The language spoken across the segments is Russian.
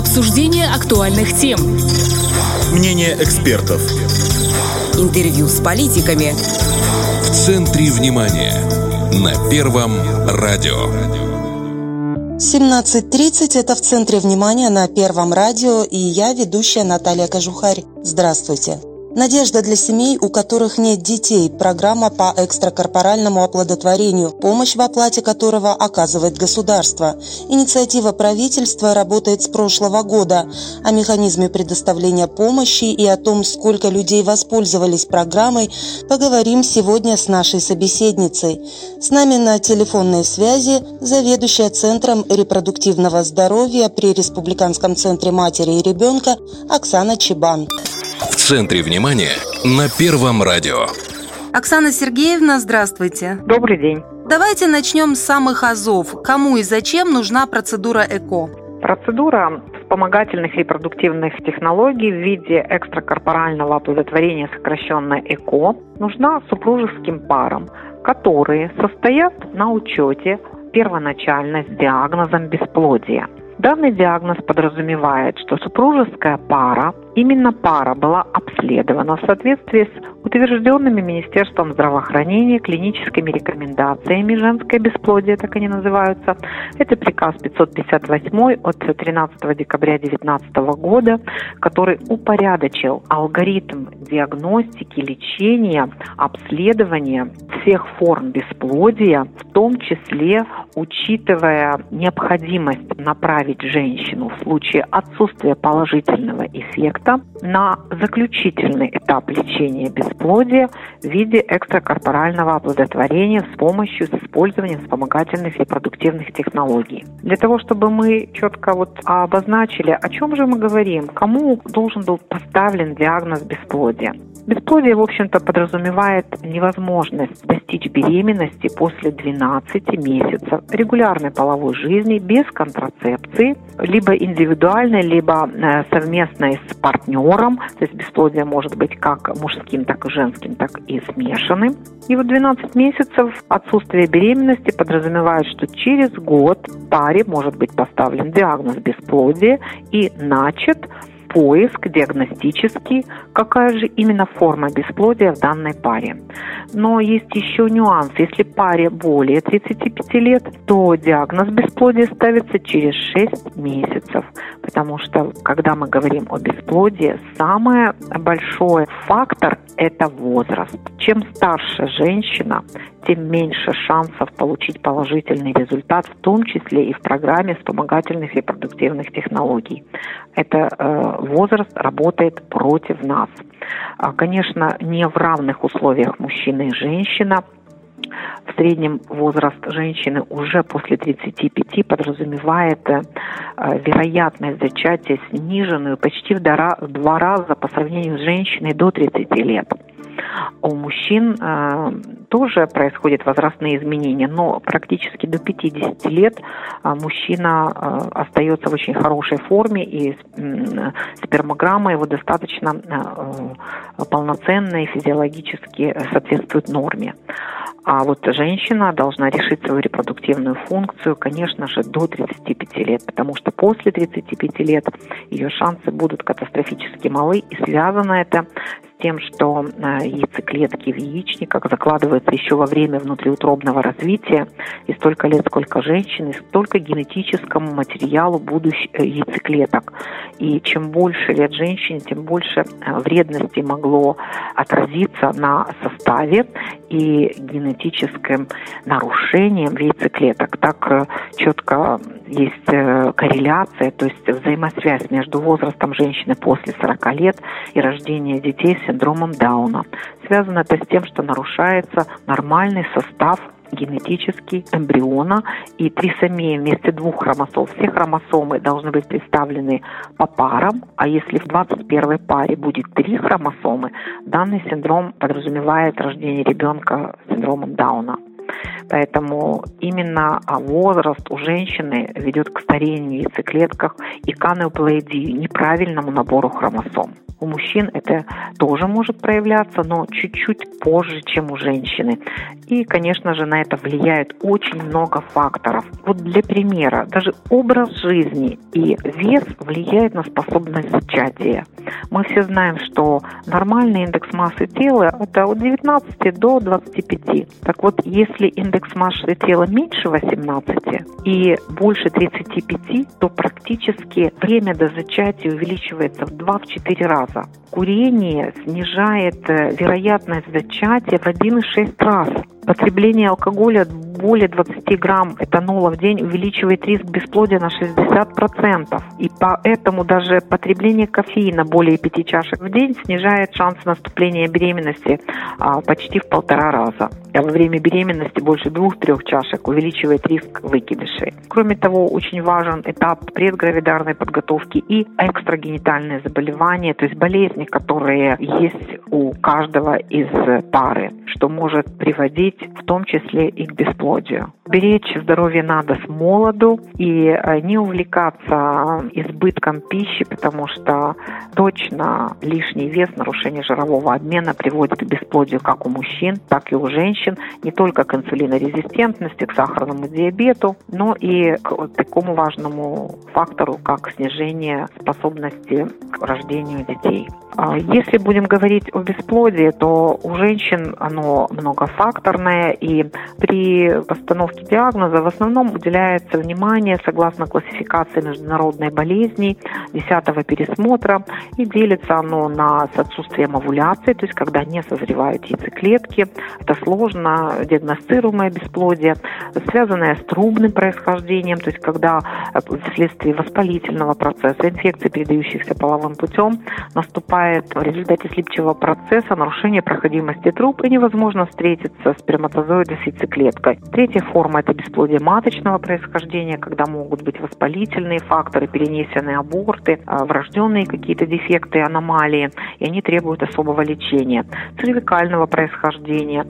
Обсуждение актуальных тем. Мнение экспертов. Интервью с политиками. В центре внимания. На Первом радио. 17.30 – это в центре внимания на Первом радио, и я, ведущая Наталья Кожухарь. Здравствуйте. Надежда для семей, у которых нет детей. Программа по экстракорпоральному оплодотворению, помощь в оплате которого оказывает государство. Инициатива правительства работает с прошлого года. О механизме предоставления помощи и о том, сколько людей воспользовались программой, поговорим сегодня с нашей собеседницей. С нами на телефонной связи заведующая Центром репродуктивного здоровья при Республиканском центре матери и ребенка Оксана Чебан. В центре внимания на Первом радио. Оксана Сергеевна, здравствуйте. Добрый день. Давайте начнем с самых азов. Кому и зачем нужна процедура ЭКО? Процедура вспомогательных репродуктивных технологий в виде экстракорпорального оплодотворения, сокращенно ЭКО, нужна супружеским парам, которые состоят на учете первоначально с диагнозом бесплодия. Данный диагноз подразумевает, что супружеская пара, именно пара была обследована в соответствии с утвержденными Министерством здравоохранения клиническими рекомендациями женское бесплодие, так они называются. Это приказ 558 от 13 декабря 2019 года, который упорядочил алгоритм диагностики, лечения, обследования всех форм бесплодия, в том числе учитывая необходимость направить женщину в случае отсутствия положительного эффекта на заключительный этап лечения бесплодия в виде экстракорпорального оплодотворения с помощью с использованием вспомогательных репродуктивных технологий. Для того, чтобы мы четко вот обозначили, о чем же мы говорим, кому должен был поставлен диагноз бесплодия. Бесплодие, в общем-то, подразумевает невозможность достичь беременности после 12 месяцев регулярной половой жизни без контрацепции, либо индивидуальной, либо э, совместной с партнером. То есть бесплодие может быть как мужским, так и женским, так и смешанным. И вот 12 месяцев отсутствия беременности подразумевает, что через год паре может быть поставлен диагноз бесплодия и начат поиск диагностический, какая же именно форма бесплодия в данной паре. Но есть еще нюанс. Если паре более 35 лет, то диагноз бесплодия ставится через 6 месяцев. Потому что, когда мы говорим о бесплодии, самый большой фактор – это возраст. Чем старше женщина, тем меньше шансов получить положительный результат, в том числе и в программе вспомогательных репродуктивных технологий. Это э, возраст работает против нас. А, конечно, не в равных условиях мужчина и женщина, в среднем возраст женщины уже после 35 подразумевает э, вероятность зачатия сниженную почти в два раза по сравнению с женщиной до 30 лет. У мужчин э, тоже происходят возрастные изменения, но практически до 50 лет э, мужчина э, остается в очень хорошей форме, и спермограмма его достаточно э, полноценная и физиологически соответствует норме. А вот женщина должна решить свою репродуктивную функцию, конечно же, до 35 лет, потому что после 35 лет ее шансы будут катастрофически малы, и связано это тем, что э, яйцеклетки в яичниках закладываются еще во время внутриутробного развития, и столько лет, сколько женщин, и столько генетическому материалу будущих э, яйцеклеток. И чем больше лет женщине, тем больше э, вредности могло отразиться на составе и генетическим нарушением яйцеклеток. Так четко есть корреляция, то есть взаимосвязь между возрастом женщины после 40 лет и рождением детей с синдромом Дауна. Связано это с тем, что нарушается нормальный состав генетический эмбриона и трисомия вместе двух хромосом. Все хромосомы должны быть представлены по парам, а если в 21 паре будет три хромосомы, данный синдром подразумевает рождение ребенка с синдромом Дауна. Поэтому именно а, возраст у женщины ведет к старению яйцеклетках и к неправильному набору хромосом. У мужчин это тоже может проявляться, но чуть-чуть позже, чем у женщины. И, конечно же, на это влияет очень много факторов. Вот для примера, даже образ жизни и вес влияют на способность зачатия. Мы все знаем, что нормальный индекс массы тела – это от 19 до 25. Так вот, если индекс массы тела меньше 18 и больше 35, то практически время до зачатия увеличивается в 2-4 раза. Курение снижает э, вероятность зачатия в 1,6 раз. Потребление алкоголя более 20 грамм этанола в день увеличивает риск бесплодия на 60%. И поэтому даже потребление кофеина более 5 чашек в день снижает шанс наступления беременности а, почти в полтора раза. А во время беременности больше двух-трех чашек увеличивает риск выкидышей. Кроме того, очень важен этап предгравидарной подготовки и экстрагенитальные заболевания, то есть болезни, которые есть у каждого из пары, что может приводить в том числе и к бесплодию. Беречь здоровье надо с молоду и э, не увлекаться избытком пищи, потому что точно лишний вес, нарушение жирового обмена приводит к бесплодию как у мужчин, так и у женщин, не только к инсулинорезистентности, к сахарному диабету, но и к такому важному фактору, как снижение способности к рождению детей. А если будем говорить о бесплодии, то у женщин оно многофакторное, и при постановке диагноза в основном уделяется внимание согласно классификации международной болезней 10 пересмотра, и делится оно на с отсутствием овуляции, то есть когда не созревают яйцеклетки, это сложно диагностируемое бесплодие, связанное с трубным происхождением, то есть когда э, вследствие воспалительного процесса, инфекции, передающихся половым путем, наступает в результате слипчивого процесса нарушение проходимости труб и невозможно встретиться сперматозоида с яйцеклеткой. Третья форма – это бесплодие маточного происхождения, когда могут быть воспалительные факторы, перенесенные аборты, а, врожденные какие-то дефекты, аномалии, и они требуют особого лечения. Цервикального происхождения,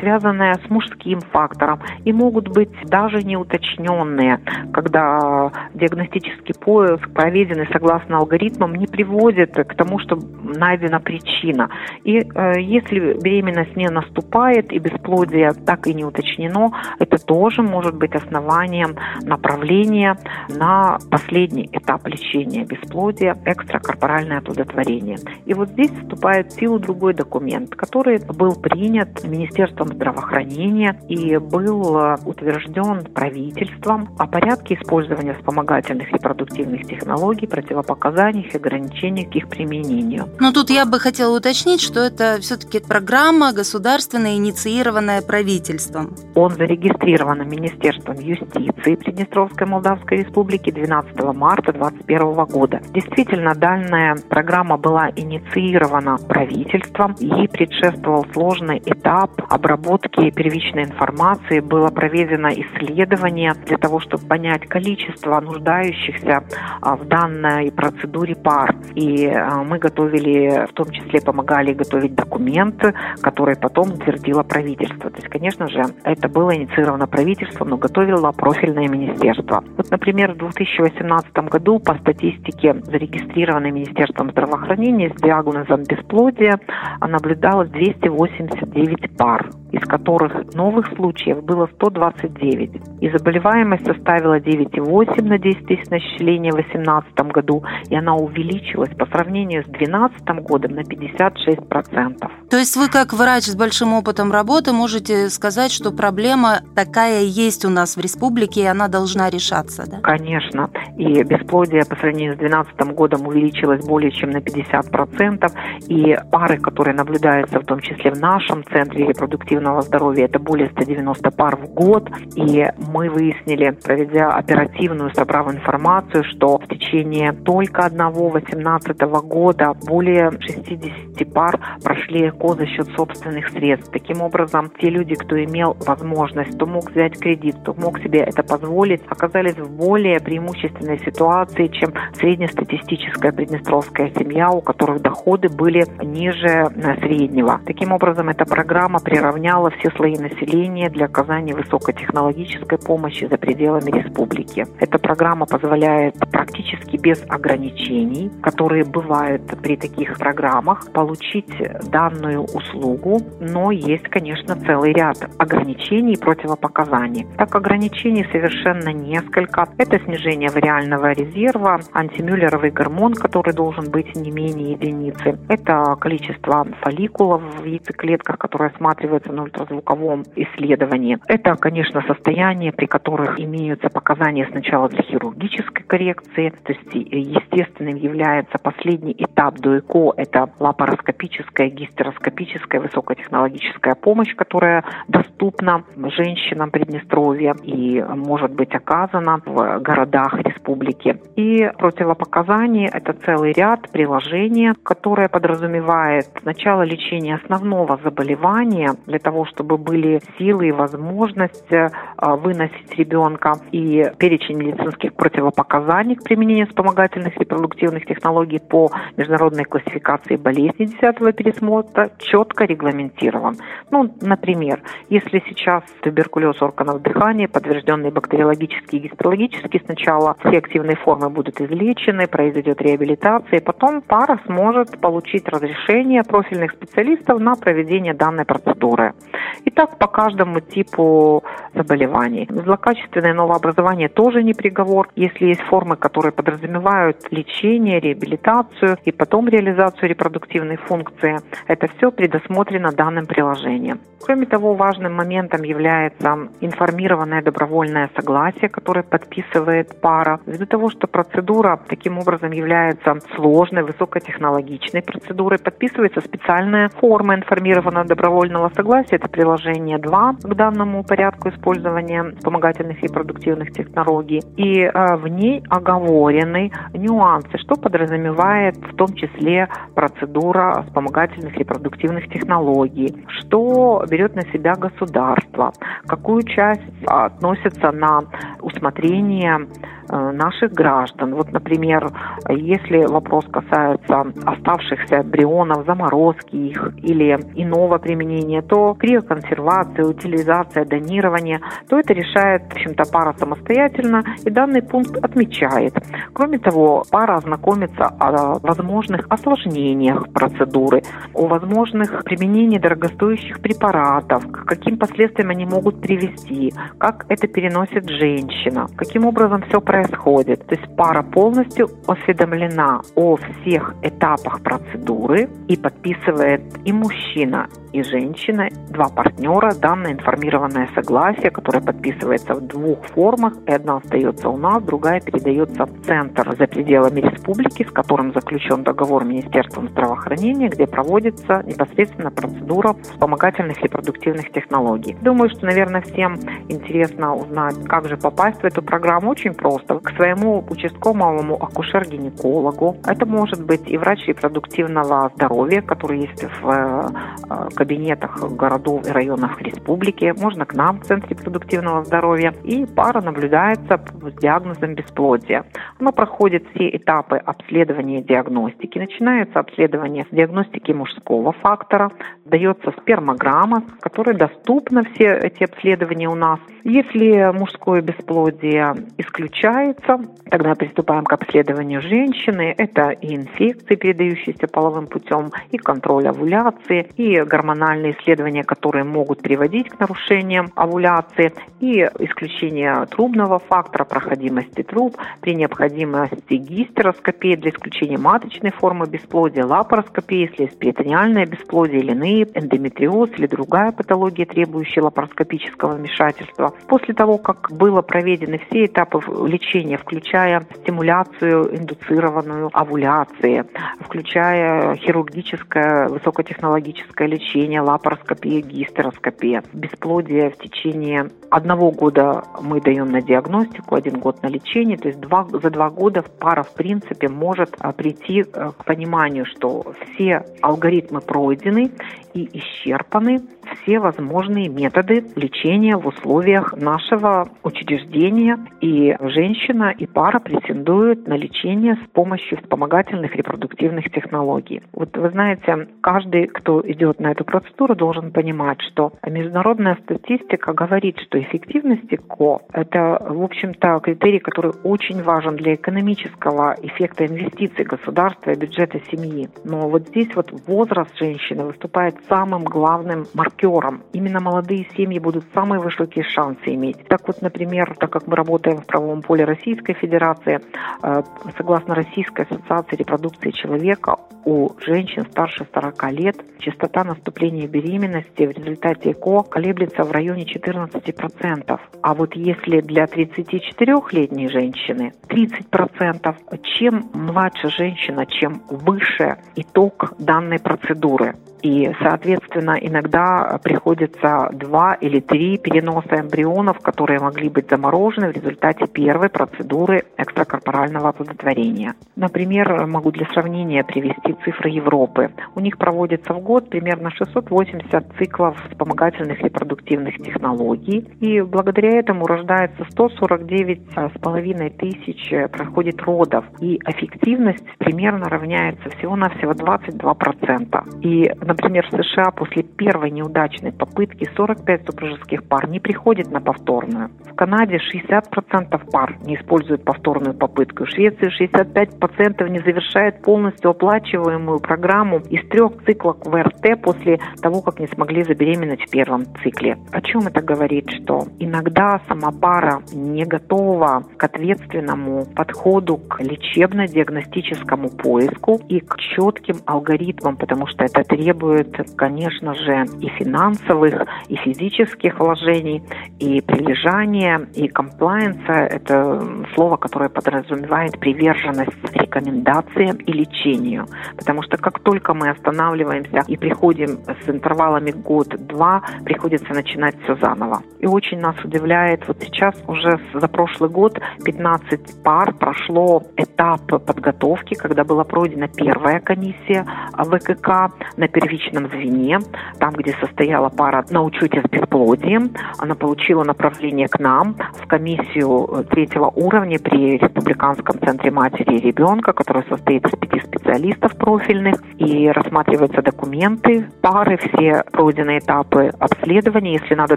связанное с мужским фактором, и могут быть даже неуточненные, когда диагностический поиск, проведенный согласно алгоритмам, не приводит к тому, что найдена причина. И э, если беременность не наступает и бесплодие так и не уточнено, это тоже может быть основанием направления на последний этап лечения бесплодия – экстракорпоральное оплодотворение. И вот здесь вступает в силу другой документ, который был принят Министерством здравоохранения и был э, утвержден правительством о порядке использования вспомогательных репродуктивных технологий, противопоказаниях и ограничениях к их применению. Но тут я бы хотела уточнить, что это все-таки программа государственная, инициированная правительством. Он зарегистрирован Министерством юстиции Приднестровской Молдавской Республики 12 марта 2021 года. Действительно, данная программа была инициирована правительством. Ей предшествовал сложный этап обработки первичной информации. Было проведено исследование для того, чтобы понять количество нуждающихся а, в данной процедуре пар. И а, мы готовили, в том числе помогали готовить документы, которые потом утвердило правительство. То есть, конечно же, это было инициировано правительством, но готовило профильное министерство. Вот, например, в 2018 году по статистике, зарегистрированной Министерством здравоохранения с диагнозом бесплодия, наблюдалось 289 пар, из которых новых случаев было 129. И заболеваемость составила 9,8 на 10 тысяч населения в 2018 году, и она увеличилась по сравнению с 2012 2015 годом на 56%. То есть вы как врач с большим опытом работы можете сказать, что проблема такая есть у нас в республике, и она должна решаться, да? Конечно. И бесплодие по сравнению с 2012 годом увеличилось более чем на 50%. И пары, которые наблюдаются в том числе в нашем центре репродуктивного здоровья, это более 190 пар в год. И мы выяснили, проведя оперативную, собрав информацию, что в течение только одного 2018 года более 60 пар прошли ЭКО за счет собственных средств. Таким образом, те люди, кто имел возможность, кто мог взять кредит, кто мог себе это позволить, оказались в более преимущественной ситуации, чем среднестатистическая приднестровская семья, у которых доходы были ниже э, среднего. Таким образом, эта программа приравняла все слои населения для оказания высокотехнологической помощи за пределами республики. Эта программа позволяет практически без ограничений, которые бывают при таких программах, получить данную услугу, но есть, конечно, целый ряд ограничений и противопоказаний. Так, ограничений совершенно несколько. Это снижение вариального резерва, антимюллеровый гормон, который должен быть не менее единицы. Это количество фолликулов в яйцеклетках, которые осматриваются на ультразвуковом исследовании. Это, конечно, состояние, при которых имеются показания сначала для хирургической коррекции, то есть естественным является последний этап до ЭКО, это лапароскопическая, гистероскопическая высокотехнологическая помощь, которая доступна женщинам Приднестровья и может быть оказана в городах республики. И противопоказания – это целый ряд приложений, которое подразумевает начало лечения основного заболевания для того, чтобы были силы и возможность э, выносить ребенка и перечень медицинских противопоказаний к применению вспомогательных репродуктивных технологий по международной классификации болезней 10 пересмотра четко регламентирован. Ну, например, если сейчас туберкулез органов дыхания, подтвержденный бактериологически и гистологически, сначала все активные формы будут излечены, произойдет реабилитация, и потом пара сможет получить разрешение профильных специалистов на проведение данной процедуры. И так по каждому типу заболеваний. Злокачественное новообразование тоже не приговор. Если есть формы, которые подразумевают лечение, реабилитацию и потом реализацию репродуктивной функции, это все предусмотрено данным приложением. Кроме того, важным моментом является информированное добровольное согласие, которое подписывает пара. Ввиду того, что процедура таким образом является сложной, высокотехнологичной процедурой, подписывается специальная форма информированного добровольного согласия. Это приложение 2 к данному порядку использования вспомогательных и продуктивных технологий. И э, в ней оговорены нюансы, что подразумевает в том числе процедура вспомогательных репродуктивных технологий, что берет на себя государство, какую часть относится на усмотрение наших граждан. Вот, например, если вопрос касается оставшихся эмбрионов, заморозки их или иного применения, то криоконсервация, утилизация, донирование, то это решает, в общем-то, пара самостоятельно, и данный пункт отмечает. Кроме того, пара ознакомится о возможных осложнениях процедуры, о возможных применении дорогостоящих препаратов, к каким последствиям они могут привести, как это переносит женщина, каким образом все происходит. То есть пара полностью осведомлена о всех этапах процедуры и подписывает и мужчина, и женщина, два партнера, данное информированное согласие, которое подписывается в двух формах, и одна остается у нас, другая передается в центр за пределами республики, с которым заключен договор Министерством здравоохранения, где проводится непосредственно процедура вспомогательных репродуктивных технологий. Думаю, что, наверное, всем интересно узнать, как же попасть в эту программу. Очень просто. К своему участковому акушер-гинекологу. Это может быть и врач репродуктивного здоровья, который есть в э, кабинетах городов и районов республики, можно к нам в Центре продуктивного здоровья, и пара наблюдается с диагнозом бесплодия. Она проходит все этапы обследования и диагностики. Начинается обследование с диагностики мужского фактора, дается спермограмма, которая доступна, все эти обследования у нас. Если мужское бесплодие исключается, тогда приступаем к обследованию женщины. Это и инфекции, передающиеся половым путем, и контроль овуляции, и гормональные гормональные исследования, которые могут приводить к нарушениям овуляции и исключение трубного фактора, проходимости труб, при необходимости гистероскопии для исключения маточной формы бесплодия, лапароскопии, если есть перитониальное бесплодие или иные, эндометриоз или другая патология, требующая лапароскопического вмешательства. После того, как было проведены все этапы лечения, включая стимуляцию индуцированную овуляции, включая хирургическое высокотехнологическое лечение, лечение, лапароскопия, гистероскопия. Бесплодие в течение одного года мы даем на диагностику, один год на лечение. То есть два, за два года пара, в принципе, может а, прийти э, к пониманию, что все алгоритмы пройдены и исчерпаны все возможные методы лечения в условиях нашего учреждения. И женщина и пара претендуют на лечение с помощью вспомогательных репродуктивных технологий. Вот вы знаете, каждый, кто идет на эту процедуру, должен понимать, что международная статистика говорит, что эффективность ЭКО – это, в общем-то, критерий, который очень важен для экономического эффекта инвестиций государства и бюджета семьи. Но вот здесь вот возраст женщины выступает самым главным маркером. Именно молодые семьи будут самые высокие шансы иметь. Так вот, например, так как мы работаем в правовом поле Российской Федерации, э, согласно Российской ассоциации репродукции человека, у женщин старше 40 лет частота наступления беременности в результате ЭКО колеблется в районе 14%. А вот если для 34-летней женщины 30%, чем младше женщина, чем выше итог данной процедуры. И, соответственно, иногда приходится два или три переноса эмбрионов, которые могли быть заморожены в результате первой процедуры экстракорпорального оплодотворения. Например, могу для сравнения привести цифры Европы. У них проводится в год примерно 680 циклов вспомогательных репродуктивных технологий, и благодаря этому рождается 149,5 тысяч проходит родов, и эффективность примерно равняется всего-навсего 22%. И Например, в США после первой неудачной попытки 45 супружеских пар не приходит на повторную. В Канаде 60% пар не используют повторную попытку. В Швеции 65% не завершают полностью оплачиваемую программу из трех циклов ВРТ после того, как не смогли забеременеть в первом цикле. О чем это говорит? Что иногда сама пара не готова к ответственному подходу к лечебно-диагностическому поиску и к четким алгоритмам, потому что это требует требует, конечно же, и финансовых, и физических вложений, и прилежания, и комплайенса. Это слово, которое подразумевает приверженность рекомендациям и лечению. Потому что как только мы останавливаемся и приходим с интервалами год-два, приходится начинать все заново. И очень нас удивляет, вот сейчас уже за прошлый год 15 пар прошло этап подготовки, когда была пройдена первая комиссия ВКК на первичном звене, там, где состояла пара на учете с бесплодием. Она получила направление к нам в комиссию э, третьего уровня при Республиканском центре матери и ребенка, который состоит из пяти специалистов профильных, и рассматриваются документы пары, все пройденные этапы обследования. Если надо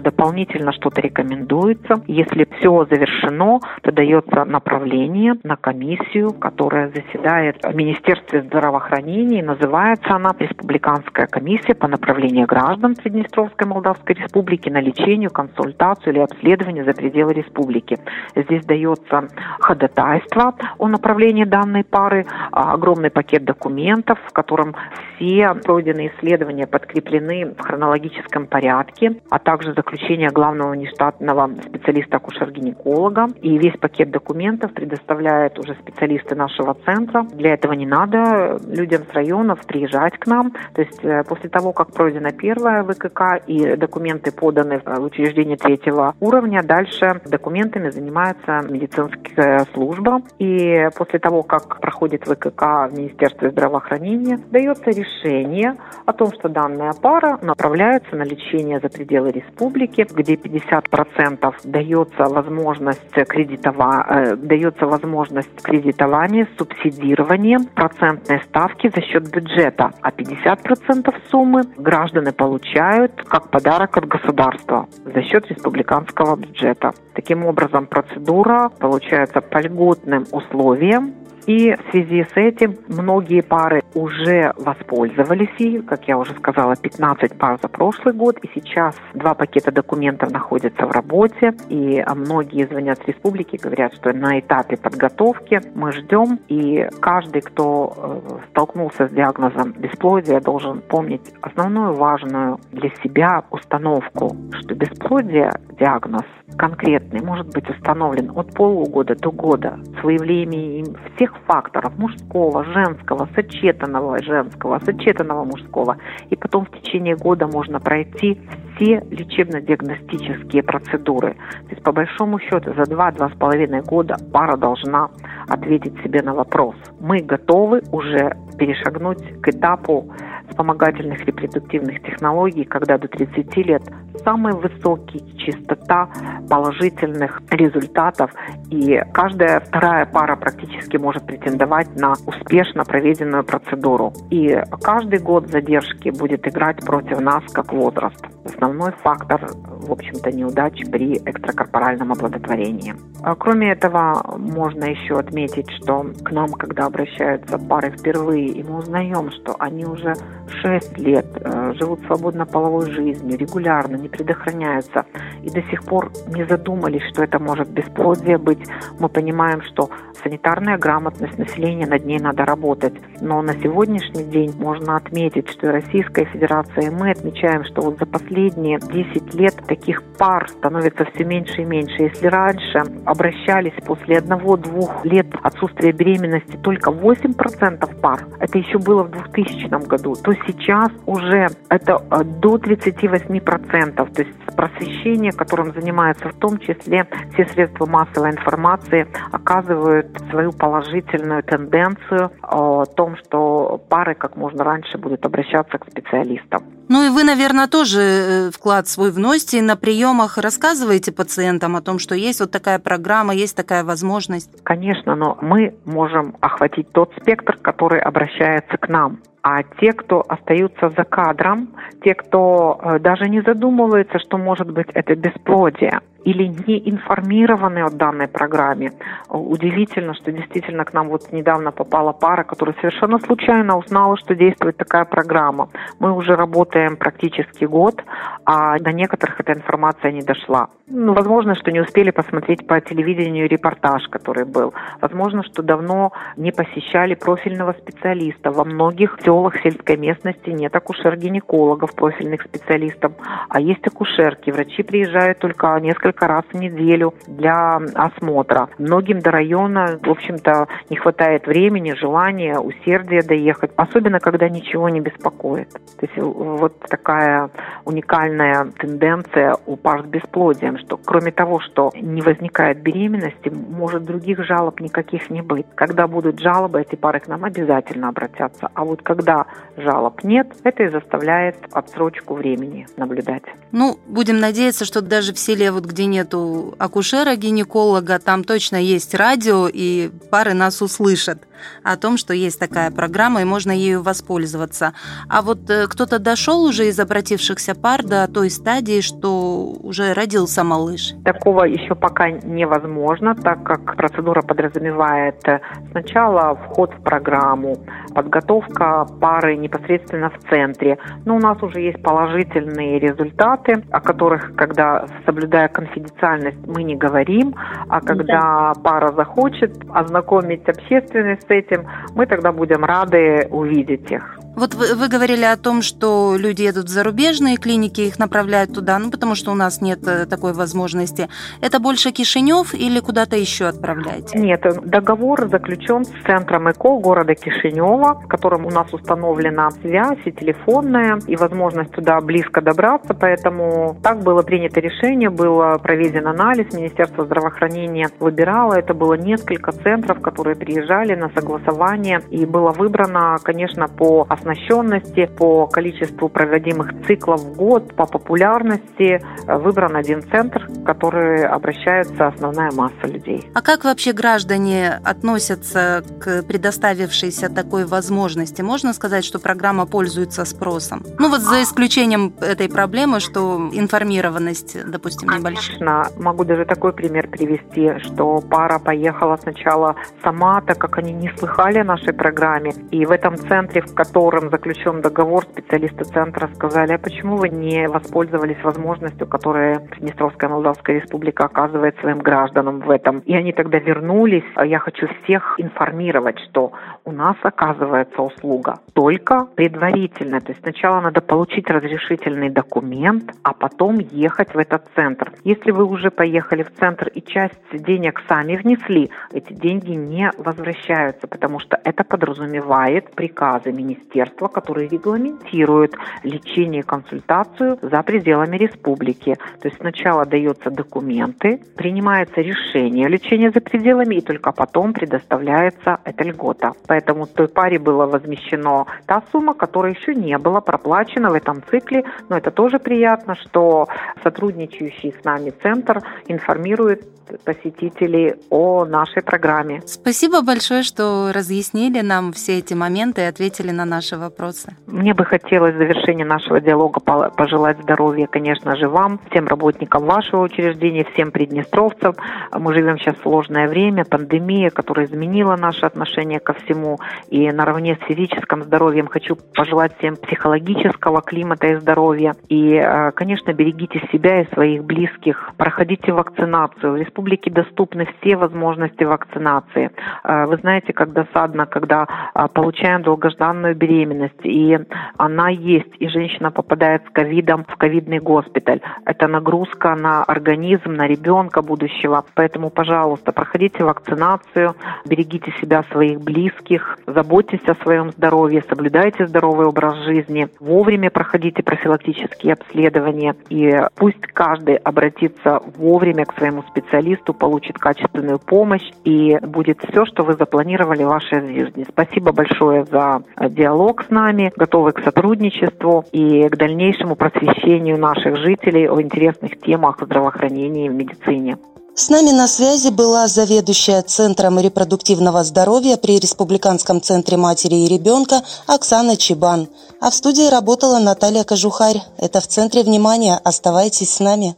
дополнительно что-то рекомендуется. Если все завершено, то дается направление на комиссию, которая заседает в Министерстве здравоохранения. Называется она Республиканская комиссия по направлению граждан Приднестровской Молдавской Республики на лечение, консультацию или обследование за пределы республики. Здесь дается ходатайство о направлении данной пары, а, огромный пакет документов, в котором все пройденные исследования подкреплены в хронологическом порядке, а также заключение главного нештатного специалиста-акушер-гинеколога. И весь пакет документов предоставляют уже специалисты нашего центра. Для этого не надо людям с районов приезжать к нам. То есть э, после того, как пройдена первая ВКК и документы поданы в учреждение третьего уровня, дальше документами занимается медицинская служба. И после того, как проходит ВКК в Министерстве здравоохранения, дается решение о том, что данная пара направляется на лечение за пределы республики, где 50% дается возможность кредитова... э, дается возможность кредитования, субсидирования процентной ставки за счет бюджета, а 50% суммы граждане получают как подарок от государства за счет республиканского бюджета. Таким образом, процедура получается по льготным условиям и в связи с этим многие пары уже воспользовались ей, как я уже сказала, 15 пар за прошлый год, и сейчас два пакета документов находятся в работе, и многие звонят с республики, говорят, что на этапе подготовки мы ждем, и каждый, кто э, столкнулся с диагнозом бесплодия, должен помнить основную важную для себя установку, что бесплодие диагноз конкретный может быть установлен от полугода до года с выявлением всех факторов мужского, женского, сочетанного женского, сочетанного мужского. И потом в течение года можно пройти все лечебно-диагностические процедуры. То есть, по большому счету, за два-два с половиной года пара должна ответить себе на вопрос. Мы готовы уже перешагнуть к этапу вспомогательных репродуктивных технологий, когда до 30 лет самая высокая частота положительных результатов, и каждая вторая пара практически может претендовать на успешно проведенную процедуру. И каждый год задержки будет играть против нас как возраст. Основной фактор, в общем-то, неудач при экстракорпоральном оплодотворении. А кроме этого, можно еще отметить, что к нам, когда обращаются пары впервые, и мы узнаем, что они уже 6 лет э, живут свободно половой жизнью, регулярно, не предохраняются, и до сих пор не задумались, что это может бесплодие быть, мы понимаем, что санитарная грамотность населения, над ней надо работать. Но на сегодняшний день можно отметить, что и Российская Федерация, и мы отмечаем, что вот за последние 10 лет таких пар становится все меньше и меньше. Если раньше обращались после одного-двух лет отсутствия беременности только 8% пар, это еще было в 2000 году, то сейчас уже это э, до 38%. То есть просвещение, которым занимаются в том числе все средства массовой информации, оказывают свою положительную тенденцию о том, что пары как можно раньше будут обращаться к специалистам. Ну и вы, наверное, тоже э, вклад свой вносите на приемах рассказываете пациентам о том, что есть вот такая программа, есть такая возможность? Конечно, но мы можем охватить тот спектр, который обращается к нам. А те, кто остаются за кадром, те, кто э, даже не задумывается, что может быть это бесплодие, или не информированы о данной программе. Удивительно, что действительно к нам вот недавно попала пара, которая совершенно случайно узнала, что действует такая программа. Мы уже работаем практически год, а до некоторых эта информация не дошла. Ну, возможно, что не успели посмотреть по телевидению репортаж, который был. Возможно, что давно не посещали профильного специалиста. Во многих селах сельской местности нет акушер-гинекологов, профильных специалистов, а есть акушерки. Врачи приезжают только несколько несколько раз в неделю для осмотра. Многим до района, в общем-то, не хватает времени, желания, усердия доехать, особенно когда ничего не беспокоит. То есть вот такая уникальная тенденция у пар с бесплодием, что кроме того, что не возникает беременности, может других жалоб никаких не быть. Когда будут жалобы, эти пары к нам обязательно обратятся. А вот когда жалоб нет, это и заставляет отсрочку времени наблюдать. Ну, будем надеяться, что даже в селе, вот где нету акушера-гинеколога, там точно есть радио, и пары нас услышат о том, что есть такая программа, и можно ею воспользоваться. А вот э, кто-то дошел уже из обратившихся пар до той стадии, что уже родился малыш? Такого еще пока невозможно, так как процедура подразумевает э, сначала вход в программу, подготовка пары непосредственно в центре. Но у нас уже есть положительные результаты, о которых, когда соблюдая конфиденциальность, мы не говорим, а когда да. пара захочет ознакомить общественность с этим, мы тогда будем рады увидеть их. Вот вы, вы говорили о том, что люди едут в зарубежные клиники, их направляют туда, ну потому что у нас нет э, такой возможности. Это больше Кишинев или куда-то еще отправляете? Нет, договор заключен с центром ЭКО города Кишинева, в котором у нас установлена связь и телефонная, и возможность туда близко добраться, поэтому так было принято решение, был проведен анализ, Министерство здравоохранения выбирало, это было несколько центров, которые приезжали на согласование, и было выбрано, конечно, по оснащенности, по количеству проводимых циклов в год, по популярности э, выбран один центр, в который обращается основная масса людей. А как вообще граждане относятся к предоставившейся такой возможности? Можно сказать, что программа пользуется спросом? Ну вот за исключением этой проблемы, что информированность, допустим, небольшая. Конечно, могу даже такой пример привести, что пара поехала сначала сама, так как они не слыхали о нашей программе, и в этом центре, в котором которым заключен договор, специалисты центра сказали, а почему вы не воспользовались возможностью, которую Приднестровская Молдавская Республика оказывает своим гражданам в этом. И они тогда вернулись. А я хочу всех информировать, что у нас оказывается услуга только предварительно. То есть сначала надо получить разрешительный документ, а потом ехать в этот центр. Если вы уже поехали в центр и часть денег сами внесли, эти деньги не возвращаются, потому что это подразумевает приказы министерства министерства, которые регламентируют лечение и консультацию за пределами республики. То есть сначала даются документы, принимается решение лечения за пределами, и только потом предоставляется эта льгота. Поэтому той паре было возмещено та сумма, которая еще не была проплачена в этом цикле, но это тоже приятно, что сотрудничающий с нами центр информирует посетителей о нашей программе. Спасибо большое, что разъяснили нам все эти моменты и ответили на наши вопросы. Мне бы хотелось в завершении нашего диалога пожелать здоровья, конечно же, вам, всем работникам вашего учреждения, всем приднестровцам. Мы живем сейчас в сложное время, пандемия, которая изменила наше отношение ко всему. И наравне с физическим здоровьем хочу пожелать всем психологического климата и здоровья. И, э, конечно, берегите себя и своих близких. Проходите вакцинацию. В республике доступны все возможности вакцинации. Э, вы знаете, как досадно, когда э, получаем долгожданную беременность, и она есть, и женщина попадает с ковидом в ковидный госпиталь. Это нагрузка на организм, на ребенка будущего. Поэтому, пожалуйста, проходите вакцинацию, берегите себя, своих близких, заботьтесь о своем здоровье, соблюдайте здоровый образ жизни, вовремя проходите профилактические обследования, и пусть каждый обратится вовремя к своему специалисту, получит качественную помощь, и будет все, что вы запланировали в вашей жизни. Спасибо большое за диалог с нами, готовы к сотрудничеству и к дальнейшему просвещению наших жителей о интересных темах здравоохранения и в медицине. С нами на связи была заведующая Центром репродуктивного здоровья при Республиканском центре матери и ребенка Оксана Чебан. А в студии работала Наталья Кожухарь. Это в центре внимания. Оставайтесь с нами.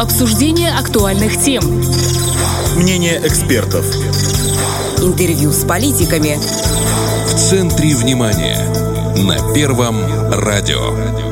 Обсуждение актуальных тем. Мнение экспертов. Интервью с политиками. В центре внимания. На Первом радио.